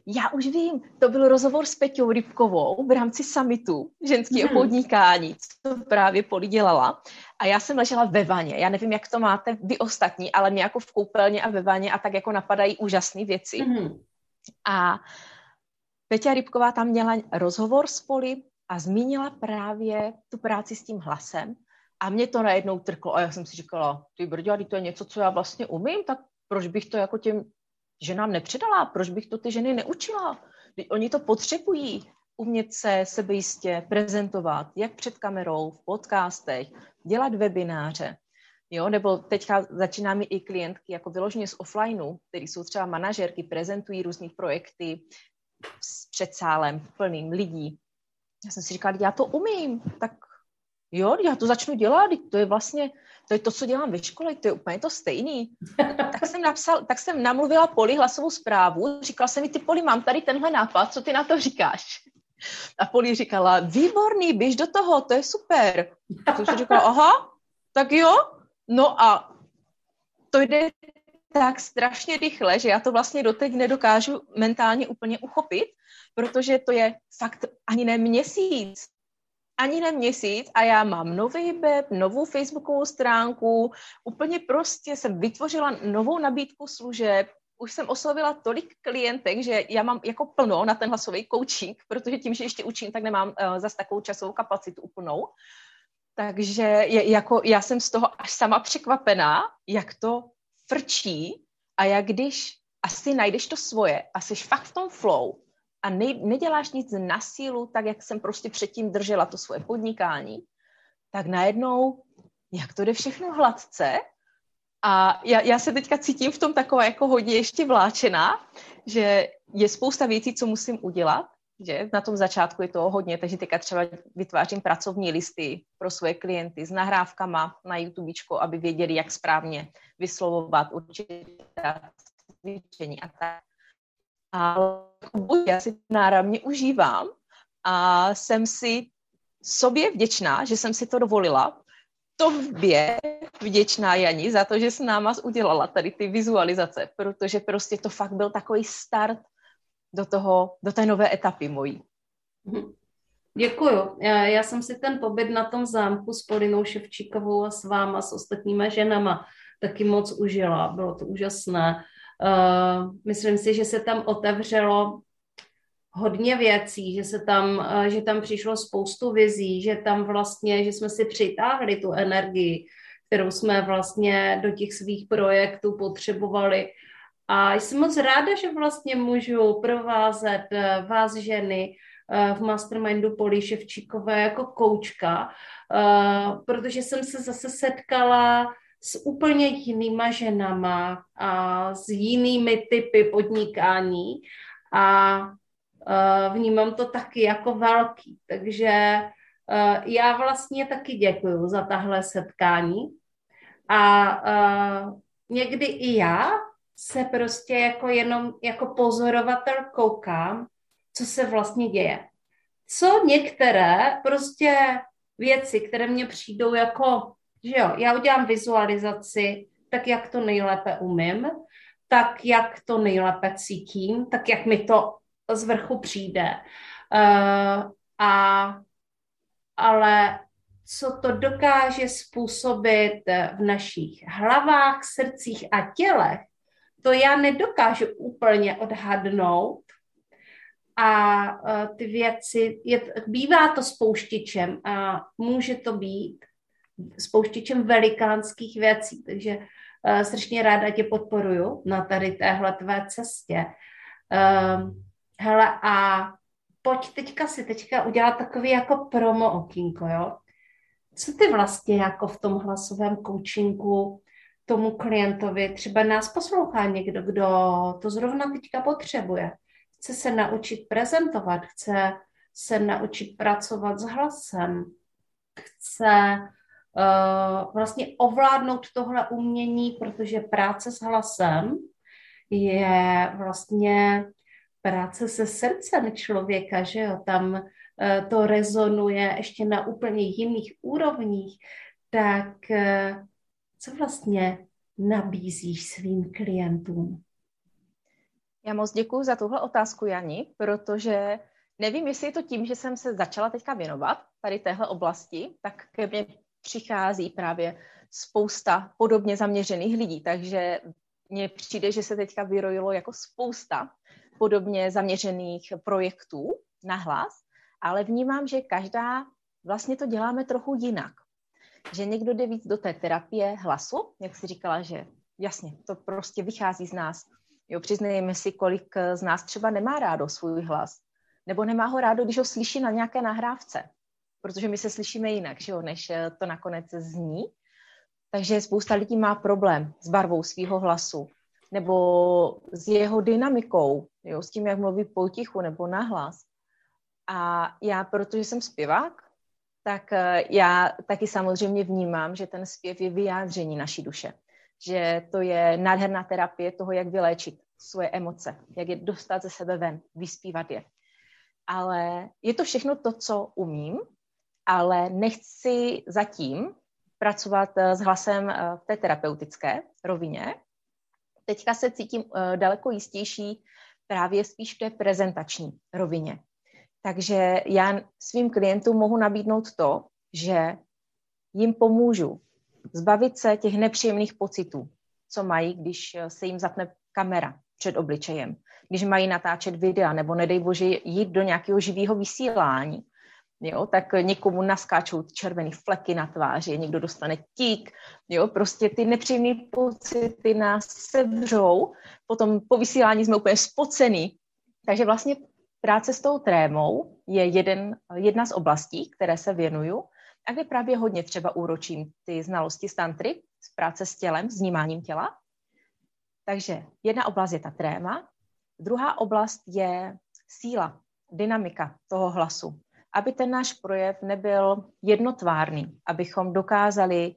já už vím, to byl rozhovor s Peťou Rybkovou v rámci summitu ženského hmm. podnikání, co právě Poli dělala. A já jsem ležela ve vaně. Já nevím, jak to máte vy ostatní, ale mě jako v koupelně a ve vaně a tak jako napadají úžasné věci. Hmm. A Peťa Rybková tam měla rozhovor s Poli a zmínila právě tu práci s tím hlasem. A mě to najednou trklo a já jsem si říkala, ty brďo, to je něco, co já vlastně umím, tak proč bych to jako těm ženám nepředala? Proč bych to ty ženy neučila? Oni to potřebují umět se sebejistě prezentovat, jak před kamerou, v podcastech, dělat webináře. Jo, nebo teďka začíná mi i klientky jako vyloženě z offlineu, který jsou třeba manažerky, prezentují různé projekty před sálem plným lidí. Já jsem si říkala, já to umím, tak jo, já to začnu dělat, to je vlastně, to je to, co dělám ve škole, to je úplně to stejný. tak jsem napsal, tak jsem namluvila Poli hlasovou zprávu, říkala jsem mi, ty Poli, mám tady tenhle nápad, co ty na to říkáš? A Poli říkala, výborný, běž do toho, to je super. Tak jsem říkala, aha, tak jo. No a to jde tak strašně rychle, že já to vlastně doteď nedokážu mentálně úplně uchopit, protože to je fakt ani ne měsíc, ani ne měsíc a já mám nový web, novou facebookovou stránku, úplně prostě jsem vytvořila novou nabídku služeb, už jsem oslovila tolik klientek, že já mám jako plno na ten hlasový coaching, protože tím, že ještě učím, tak nemám uh, zase takovou časovou kapacitu úplnou. Takže je, jako, já jsem z toho až sama překvapená, jak to frčí a jak když asi najdeš to svoje a jsi fakt v tom flow a ne, neděláš nic na sílu, tak jak jsem prostě předtím držela to svoje podnikání, tak najednou, jak to jde všechno hladce a já, já se teďka cítím v tom taková jako hodně ještě vláčená, že je spousta věcí, co musím udělat, že na tom začátku je to hodně, takže teďka třeba vytvářím pracovní listy pro svoje klienty s nahrávkama na YouTube, aby věděli, jak správně vyslovovat určitě cvičení a tak. Ale já si náramně užívám a jsem si sobě vděčná, že jsem si to dovolila. Tobě vděčná, Jani, za to, že s náma udělala tady ty vizualizace, protože prostě to fakt byl takový start do, toho, do té nové etapy mojí. Mhm. Děkuju. Já, já jsem si ten pobyt na tom zámku s Polinou Ševčíkovou a s váma, s ostatníma ženama taky moc užila. Bylo to úžasné. Uh, myslím si, že se tam otevřelo hodně věcí, že se tam, uh, že tam přišlo spoustu vizí, že tam vlastně, že jsme si přitáhli tu energii, kterou jsme vlastně do těch svých projektů potřebovali. A jsem moc ráda, že vlastně můžu provázet eh, vás ženy v Mastermindu Polí Ševčíkové jako koučka, protože jsem se zase setkala s úplně jinýma ženama a s jinými typy podnikání a vnímám to taky jako velký. Takže já vlastně taky děkuju za tahle setkání a někdy i já se prostě jako jenom jako pozorovatel koukám, co se vlastně děje. Co některé prostě věci, které mně přijdou jako, že jo, já udělám vizualizaci tak, jak to nejlépe umím, tak, jak to nejlépe cítím, tak, jak mi to z vrchu přijde. Uh, a, ale co to dokáže způsobit v našich hlavách, srdcích a tělech, to já nedokážu úplně odhadnout. A uh, ty věci, je, bývá to spouštičem a může to být spouštičem velikánských věcí. Takže uh, strašně ráda tě podporuju na tady téhle tvé cestě. Uh, hele, a pojď teďka si teďka udělat takový jako promo okýnko, jo? Co ty vlastně jako v tom hlasovém coachingu tomu klientovi, třeba nás poslouchá někdo, kdo to zrovna teďka potřebuje. Chce se naučit prezentovat, chce se naučit pracovat s hlasem, chce uh, vlastně ovládnout tohle umění, protože práce s hlasem je vlastně práce se srdcem člověka, že jo, tam uh, to rezonuje ještě na úplně jiných úrovních, tak uh, co vlastně nabízíš svým klientům? Já moc děkuji za tuhle otázku, Jani, protože nevím, jestli je to tím, že jsem se začala teďka věnovat tady téhle oblasti, tak ke mně přichází právě spousta podobně zaměřených lidí, takže mně přijde, že se teďka vyrojilo jako spousta podobně zaměřených projektů na hlas, ale vnímám, že každá vlastně to děláme trochu jinak že někdo jde víc do té terapie hlasu, jak jsi říkala, že jasně, to prostě vychází z nás. Jo, přiznejme si, kolik z nás třeba nemá rádo svůj hlas. Nebo nemá ho rádo, když ho slyší na nějaké nahrávce, protože my se slyšíme jinak, že jo, než eh, to nakonec zní. Takže spousta lidí má problém s barvou svého hlasu nebo s jeho dynamikou, jo, s tím, jak mluví potichu nebo nahlas. A já, protože jsem zpěvák, tak eh, já taky samozřejmě vnímám, že ten zpěv je vyjádření naší duše. Že to je nádherná terapie toho, jak vyléčit svoje emoce, jak je dostat ze sebe ven, vyspívat je. Ale je to všechno to, co umím, ale nechci zatím pracovat eh, s hlasem eh, v té terapeutické rovině. Teďka se cítím daleko jistější právě spíš v té prezentační rovině. Takže já svým klientům mohu nabídnout to, že jim pomůžu zbavit se těch nepříjemných pocitů, co mají, když se jim zapne kamera před obličejem, když mají natáčet videa, nebo nedej bože jít do nějakého živého vysílání, jo, tak někomu naskáčou červený fleky na tváři, někdo dostane tík, jo, prostě ty nepříjemné pocity nás sevřou, potom po vysílání jsme úplně spocený, takže vlastně Práce s tou trémou je jeden, jedna z oblastí, které se věnuju a kde právě hodně třeba úročím ty znalosti z tantry, z práce s tělem, s vnímáním těla. Takže jedna oblast je ta tréma, druhá oblast je síla, dynamika toho hlasu. Aby ten náš projev nebyl jednotvárný, abychom dokázali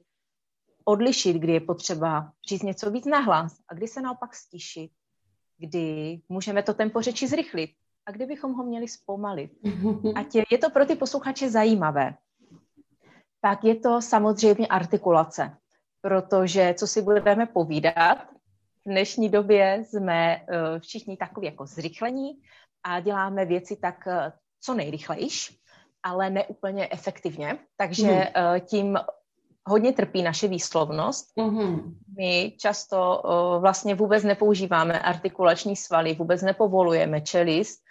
odlišit, kdy je potřeba říct něco víc nahlas a kdy se naopak stišit, kdy můžeme to tempo řeči zrychlit, a kdybychom ho měli zpomalit. [laughs] Ať je, je to pro ty posluchače zajímavé. Pak je to samozřejmě artikulace, protože co si budeme povídat, v dnešní době jsme uh, všichni takový jako zrychlení a děláme věci tak uh, co nejrychlejš, ale neúplně efektivně. Takže uh, tím hodně trpí naše výslovnost. Mm-hmm. My často uh, vlastně vůbec nepoužíváme artikulační svaly, vůbec nepovolujeme čelist,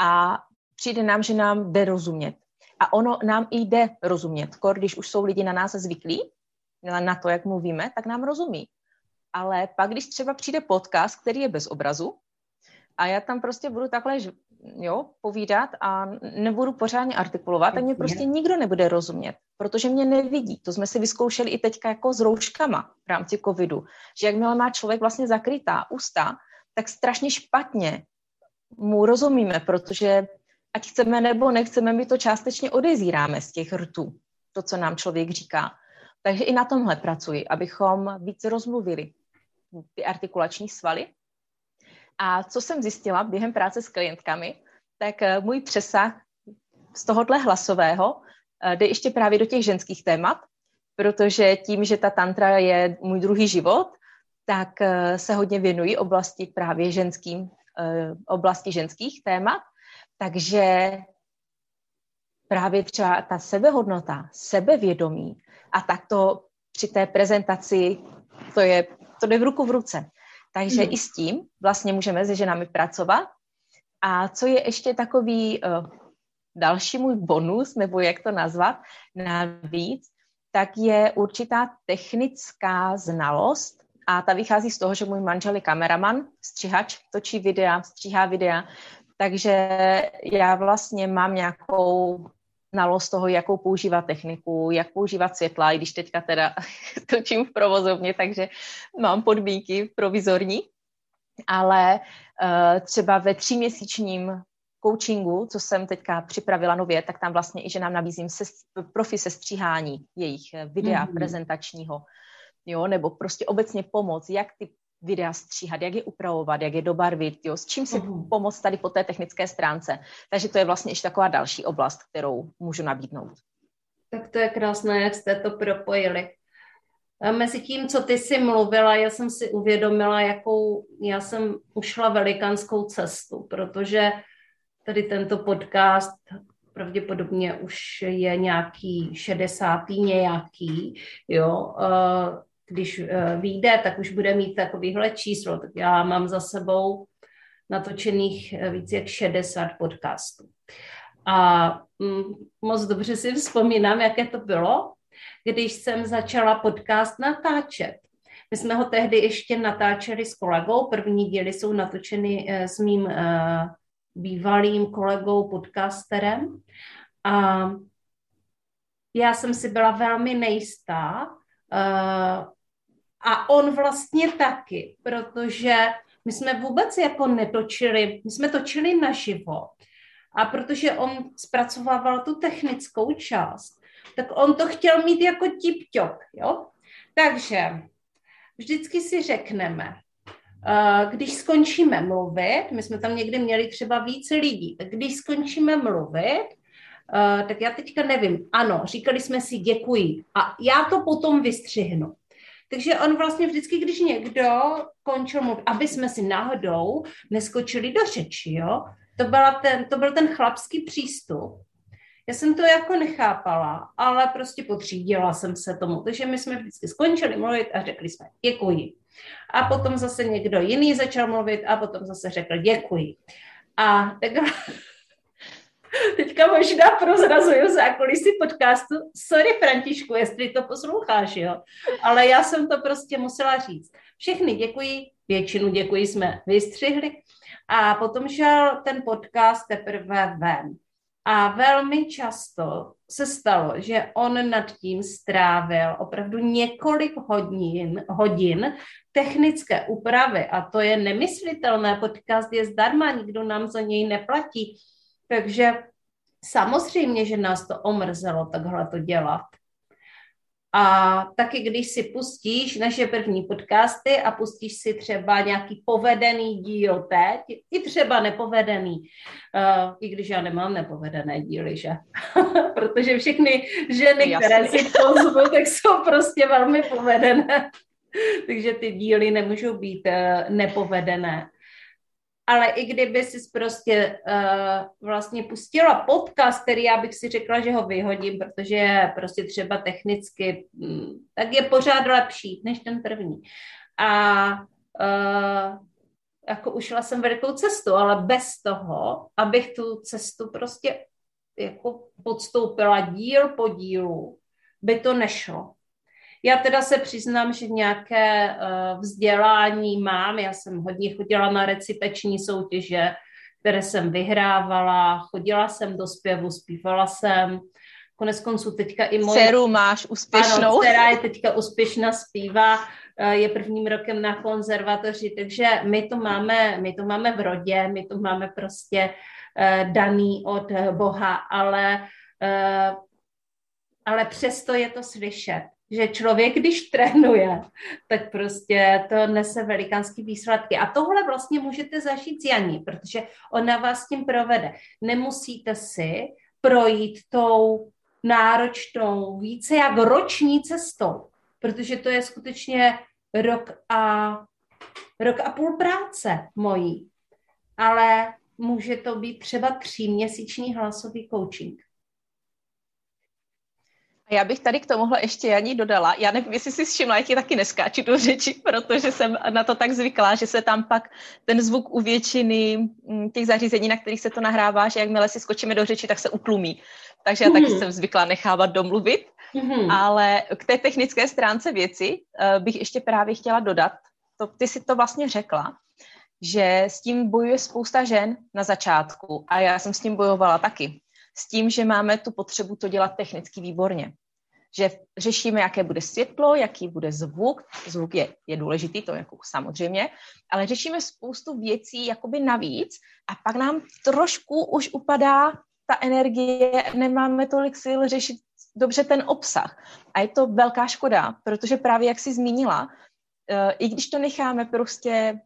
a přijde nám, že nám jde rozumět. A ono nám i jde rozumět. Kor, když už jsou lidi na nás zvyklí, na to, jak mluvíme, tak nám rozumí. Ale pak, když třeba přijde podcast, který je bez obrazu, a já tam prostě budu takhle jo, povídat a nebudu pořádně artikulovat, tak mě prostě nikdo nebude rozumět, protože mě nevidí. To jsme si vyzkoušeli i teďka jako s rouškama v rámci covidu, že jakmile má člověk vlastně zakrytá ústa, tak strašně špatně mu rozumíme, protože ať chceme nebo nechceme, my to částečně odezíráme z těch rtů, to, co nám člověk říká. Takže i na tomhle pracuji, abychom víc rozmluvili ty artikulační svaly. A co jsem zjistila během práce s klientkami, tak eh, můj přesah z tohohle hlasového eh, jde ještě právě do těch ženských témat, protože tím, že ta tantra je můj druhý život, tak eh, se hodně věnují oblasti právě ženským oblasti ženských témat, takže právě třeba ta sebehodnota, sebevědomí a takto při té prezentaci to je, to jde v ruku v ruce. Takže mm. i s tím vlastně můžeme se ženami pracovat. A co je ještě takový uh, další můj bonus, nebo jak to nazvat, navíc, tak je určitá technická znalost a ta vychází z toho, že můj manžel je kameraman, střihač, točí videa, stříhá videa, takže já vlastně mám nějakou znalost toho, jakou používat techniku, jak používat světla, i když teďka teda [laughs] točím v provozovně, takže mám podmínky provizorní, ale uh, třeba ve tříměsíčním coachingu, co jsem teďka připravila nově, tak tam vlastně i, že nám nabízím se, profi sestříhání jejich videa mm-hmm. prezentačního, jo, nebo prostě obecně pomoc, jak ty videa stříhat, jak je upravovat, jak je dobarvit, jo, s čím si uh-huh. pomoct tady po té technické stránce. Takže to je vlastně ještě taková další oblast, kterou můžu nabídnout. Tak to je krásné, jak jste to propojili. A mezi tím, co ty jsi mluvila, já jsem si uvědomila, jakou já jsem ušla velikánskou cestu, protože tady tento podcast pravděpodobně už je nějaký 60. nějaký, jo, když eh, vyjde, tak už bude mít takovýhle číslo. Tak já mám za sebou natočených eh, víc jak 60 podcastů. A mm, moc dobře si vzpomínám, jaké to bylo, když jsem začala podcast natáčet. My jsme ho tehdy ještě natáčeli s kolegou, první díly jsou natočeny eh, s mým bývalým kolegou podcasterem a já jsem si byla velmi nejistá a on vlastně taky, protože my jsme vůbec jako netočili, my jsme točili naživo a protože on zpracovával tu technickou část, tak on to chtěl mít jako tip-top, jo? Takže vždycky si řekneme, eh, když skončíme mluvit, my jsme tam někdy měli třeba více lidí, tak když skončíme mluvit, eh, tak já teďka nevím, ano, říkali jsme si děkuji a já to potom vystřihnu. Takže on vlastně vždycky, když někdo končil mluvit, aby jsme si náhodou neskočili do řeči, jo, to, byla ten, to byl ten chlapský přístup. Já jsem to jako nechápala, ale prostě potřídila jsem se tomu. Takže my jsme vždycky skončili mluvit a řekli jsme děkuji. A potom zase někdo jiný začal mluvit a potom zase řekl děkuji. A tak [laughs] [laughs] Teďka možná prozrazuju zákulisí podcastu. Sorry, Františku, jestli to posloucháš, jo. Ale já jsem to prostě musela říct. Všechny děkuji, většinu děkuji jsme vystřihli. A potom šel ten podcast teprve ven. A velmi často se stalo, že on nad tím strávil opravdu několik hodin, hodin technické úpravy a to je nemyslitelné. Podcast je zdarma, nikdo nám za něj neplatí. Takže samozřejmě, že nás to omrzelo takhle to dělat. A taky, když si pustíš naše první podcasty a pustíš si třeba nějaký povedený díl teď, i třeba nepovedený, uh, i když já nemám nepovedené díly, že? [laughs] Protože všechny ženy, Jasný. které si pozvu, tak jsou prostě velmi povedené. [laughs] Takže ty díly nemůžou být uh, nepovedené ale i kdyby si prostě uh, vlastně pustila podcast, který já bych si řekla, že ho vyhodím, protože je prostě třeba technicky, um, tak je pořád lepší než ten první. A uh, jako ušla jsem velikou cestu, ale bez toho, abych tu cestu prostě jako podstoupila díl po dílu, by to nešlo. Já teda se přiznám, že nějaké uh, vzdělání mám. Já jsem hodně chodila na recitační soutěže, které jsem vyhrávala, chodila jsem do zpěvu, zpívala jsem. Konec konců teďka i moje... Dceru máš úspěšnou. Ano, dcera je teďka úspěšná, zpívá, uh, je prvním rokem na konzervatoři, takže my to máme, my to máme v rodě, my to máme prostě uh, daný od Boha, ale, ale přesto je to slyšet že člověk, když trénuje, tak prostě to nese velikánský výsledky. A tohle vlastně můžete zažít s Janí, protože ona vás tím provede. Nemusíte si projít tou náročnou, více jak roční cestou, protože to je skutečně rok a, rok a půl práce mojí. Ale může to být třeba tříměsíční hlasový coaching. Já bych tady k tomuhle ještě Janí dodala. Já nevím, jestli si všimla, jak je taky neskáču do řeči, protože jsem na to tak zvyklá, že se tam pak ten zvuk u většiny mm, těch zařízení, na kterých se to nahrává, že jakmile si skočíme do řeči, tak se utlumí. Takže já taky mhm. jsem zvyklá nechávat domluvit. Mm. Ale k té technické stránce věci uh, bych ještě právě chtěla dodat, to, ty si to vlastně řekla, že s tím bojuje spousta žen na začátku a já jsem s tím bojovala taky s tím, že máme tu potřebu to dělat technicky výborně. Že řešíme, jaké bude světlo, jaký bude zvuk. Zvuk je, je důležitý, to jako samozřejmě, ale řešíme spoustu věcí jakoby navíc a pak nám trošku už upadá ta energie, nemáme tolik sil řešit dobře ten obsah. A je to velká škoda, protože právě jak jsi zmínila, eh, i když to necháme prostě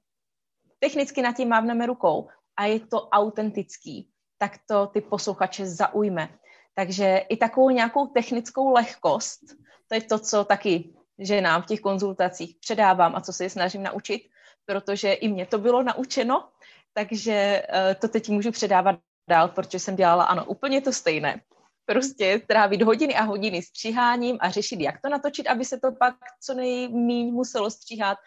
technicky na tím mávneme rukou a je to autentický, tak to ty posluchače zaujme. Takže i takovou nějakou technickou lehkost, to je to, co taky že nám v těch konzultacích předávám a co se je snažím naučit, protože i mě to bylo naučeno, takže uh, to teď můžu předávat dál, protože jsem dělala, ano, úplně to stejné. Prostě trávit hodiny a hodiny stříháním a řešit, jak to natočit, aby se to pak co nejméně muselo stříhat,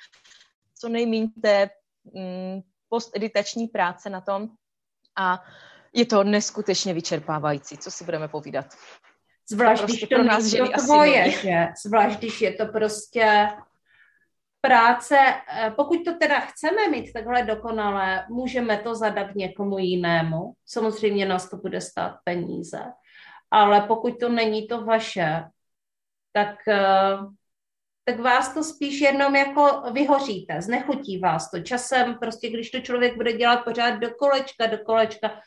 co nejméně té mm, posteditační práce na tom. A je to neskutečně vyčerpávající, co si budeme povídat. Zvlášť, prostě když to pro nás ženy to tvoje, že? Zvlášť, když je to prostě práce, eh, pokud to teda chceme mít takhle dokonalé, můžeme to zadat někomu jinému. Samozřejmě nás to bude stát peníze. Ale pokud to není to vaše, tak, eh, tak vás to spíš jenom jako vyhoříte, znechutí vás to. Časem prostě, když to člověk bude dělat pořád do kolečka, do kolečka,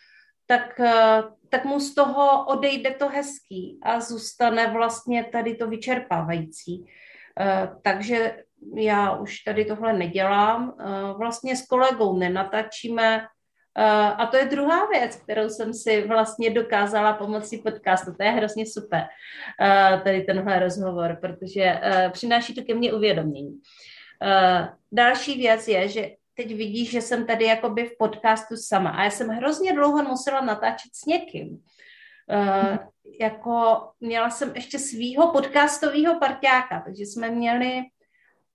tak, eh, tak mu z toho odejde to hezký a zůstane vlastně tady to vyčerpávající. Takže já už tady tohle nedělám. Eh, vlastně s kolegou nenatačíme. Eh, a to je druhá věc, kterou jsem si vlastně dokázala pomocí podcastu. To je hrozně super, eh, tady tenhle rozhovor, protože přináší to ke mně uvědomění. Další věc je, že teď vidíš, že jsem tady jakoby v podcastu sama a já jsem hrozně dlouho musela natáčet s někým. Uh, jako měla jsem ještě svýho podcastového parťáka, takže jsme měli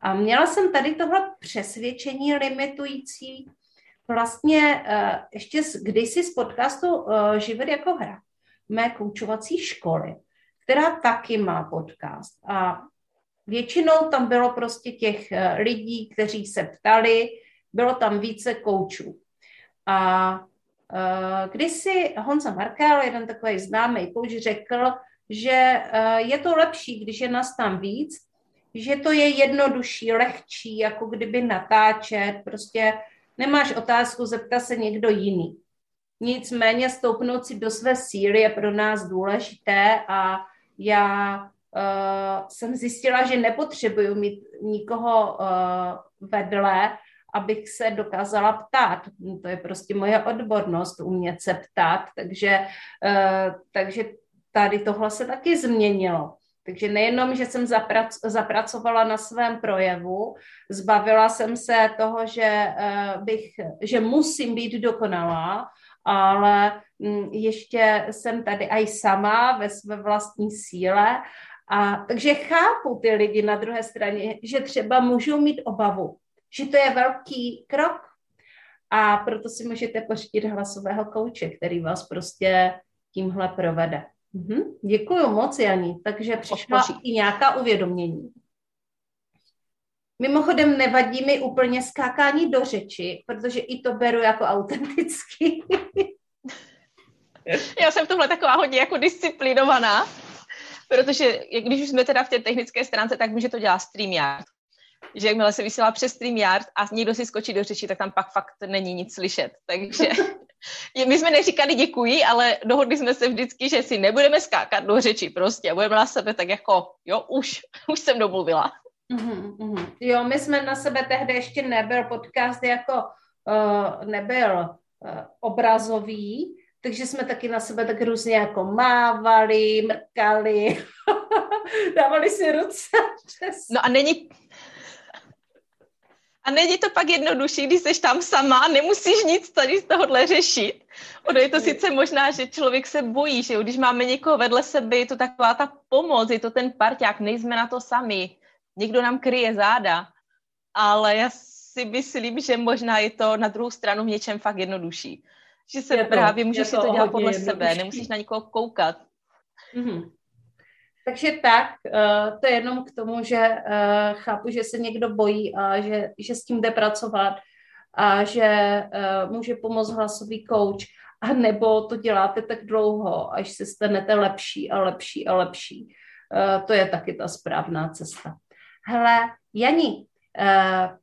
a měla jsem tady tohle přesvědčení limitující vlastně uh, ještě z, kdysi z podcastu uh, Život jako hra, mé koučovací školy, která taky má podcast. A většinou tam bylo prostě těch uh, lidí, kteří se ptali, bylo tam více koučů. A uh, kdysi Honza Markel, jeden takový známý kouč, řekl, že uh, je to lepší, když je nás tam víc, že to je jednodušší, lehčí, jako kdyby natáčet, prostě nemáš otázku, zeptat se někdo jiný. Nicméně stoupnout si do své síly je pro nás důležité a já uh, jsem zjistila, že nepotřebuju mít nikoho uh, vedle, abych se dokázala ptát. To je prostě moje odbornost, umět se ptát, takže, uh, takže tady tohle se taky změnilo. Takže nejenom, že jsem zaprac, zapracovala na svém projevu, zbavila jsem se toho, že, uh, bych, že musím být dokonalá, ale um, ještě jsem tady i sama ve své vlastní síle. A takže chápu ty lidi na druhé straně, že třeba můžou mít obavu, že to je velký krok. A proto si můžete pořídit hlasového kouče, který vás prostě tímhle provede. Mm-hmm. Děkuji moc, Janí. Takže přišla i nějaká uvědomění. Mimochodem nevadí mi úplně skákání do řeči, protože i to beru jako autenticky. [laughs] Já jsem tohle taková hodně jako disciplinovaná, protože když už jsme teda v té technické stránce, tak může to dělat StreamYard. Že jakmile se vysílá přes StreamYard a někdo si skočí do řeči, tak tam pak fakt není nic slyšet. Takže [laughs] my jsme neříkali děkuji, ale dohodli jsme se vždycky, že si nebudeme skákat do řeči prostě. Budeme na sebe tak jako, jo, už, [laughs] už jsem domluvila. Mm-hmm, mm-hmm. Jo, my jsme na sebe tehdy ještě nebyl podcast jako uh, nebyl uh, obrazový, takže jsme taky na sebe tak různě jako mávali, mrkali, [laughs] dávali si ruce přes... No a není, a není to pak jednodušší, když jsi tam sama, nemusíš nic tady z tohohle řešit. Ono je to sice možná, že člověk se bojí, že když máme někoho vedle sebe, je to taková ta pomoc, je to ten parťák, nejsme na to sami. Někdo nám kryje záda. Ale já si myslím, že možná je to na druhou stranu v něčem fakt jednodušší. Že se to, právě můžeš si to dělat podle sebe, nemusíš na někoho koukat. Mm-hmm. Takže tak, uh, to je jenom k tomu, že uh, chápu, že se někdo bojí a že, že s tím jde pracovat a že uh, může pomoct hlasový kouč, a nebo to děláte tak dlouho, až se stanete lepší a lepší a lepší. To je taky ta správná cesta. Hele, Jani,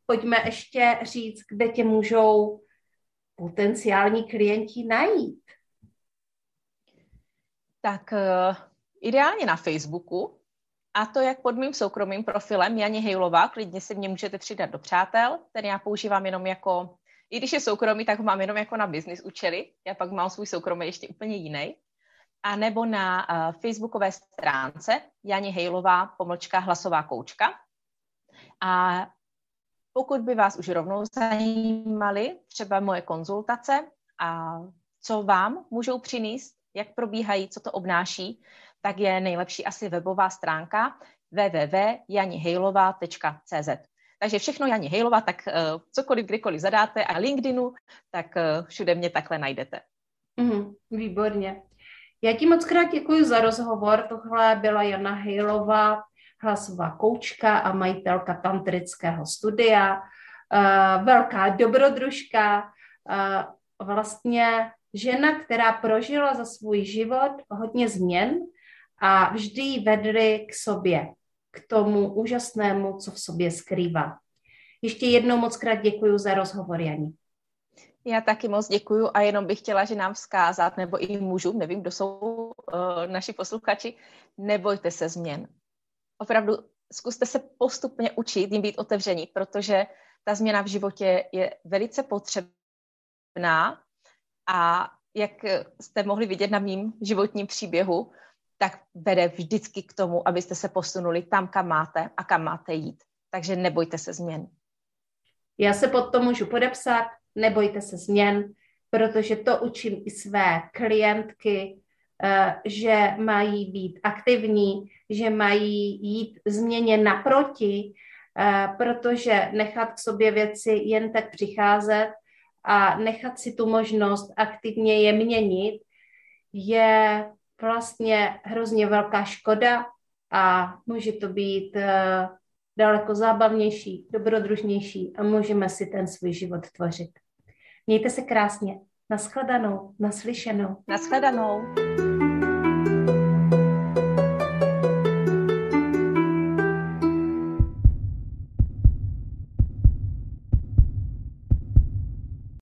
pojďme ještě říct, kde tě můžou potenciální klienti najít. Tak Ideálně na Facebooku, a to jak pod mým soukromým profilem Janě Hejlová, klidně si mě můžete přidat do přátel, ten já používám jenom jako, i když je soukromý, tak ho mám jenom jako na business účely, já pak mám svůj soukromý ještě úplně jiný. A nebo na uh, facebookové stránce Janě Hejlová, pomlčka hlasová koučka. A pokud by vás už rovnou zajímaly třeba moje konzultace a co vám můžou přinést, jak probíhají, co to obnáší, tak je nejlepší asi webová stránka www.janihejlova.cz. Takže všechno Jani Hejlova, tak uh, cokoliv, kdykoliv zadáte a LinkedInu, tak uh, všude mě takhle najdete. Mm, výborně. Já ti moc krát děkuji za rozhovor. Tohle byla Jana Hejlová, hlasová koučka a majitelka tantrického studia, uh, velká dobrodružka, vlastně žena, která prožila za svůj život hodně změn a vždy ji vedly k sobě, k tomu úžasnému, co v sobě skrývá. Ještě jednou moc krát děkuji za rozhovor, Janí. Já taky moc děkuju a jenom bych chtěla, že nám vzkázat, nebo i můžu, nevím, kdo jsou uh, naši posluchači, nebojte se změn. Opravdu zkuste se postupně učit jim být otevření, protože ta změna v životě je velice potřebná a jak jste mohli vidět na mým životním příběhu, tak vede vždycky k tomu, abyste se posunuli tam, kam máte a kam máte jít. Takže nebojte se změn. Já se pod to můžu podepsat, nebojte se změn, protože to učím i své klientky, eh, že mají být aktivní, že mají jít změně naproti, eh, protože nechat k sobě věci jen tak přicházet a nechat si tu možnost aktivně je měnit, je vlastně hrozně velká škoda a může to být eh, daleko zábavnější, dobrodružnější a můžeme si ten svůj život tvořit. Mějte se krásně. Naschledanou, naslyšenou. Naschledanou.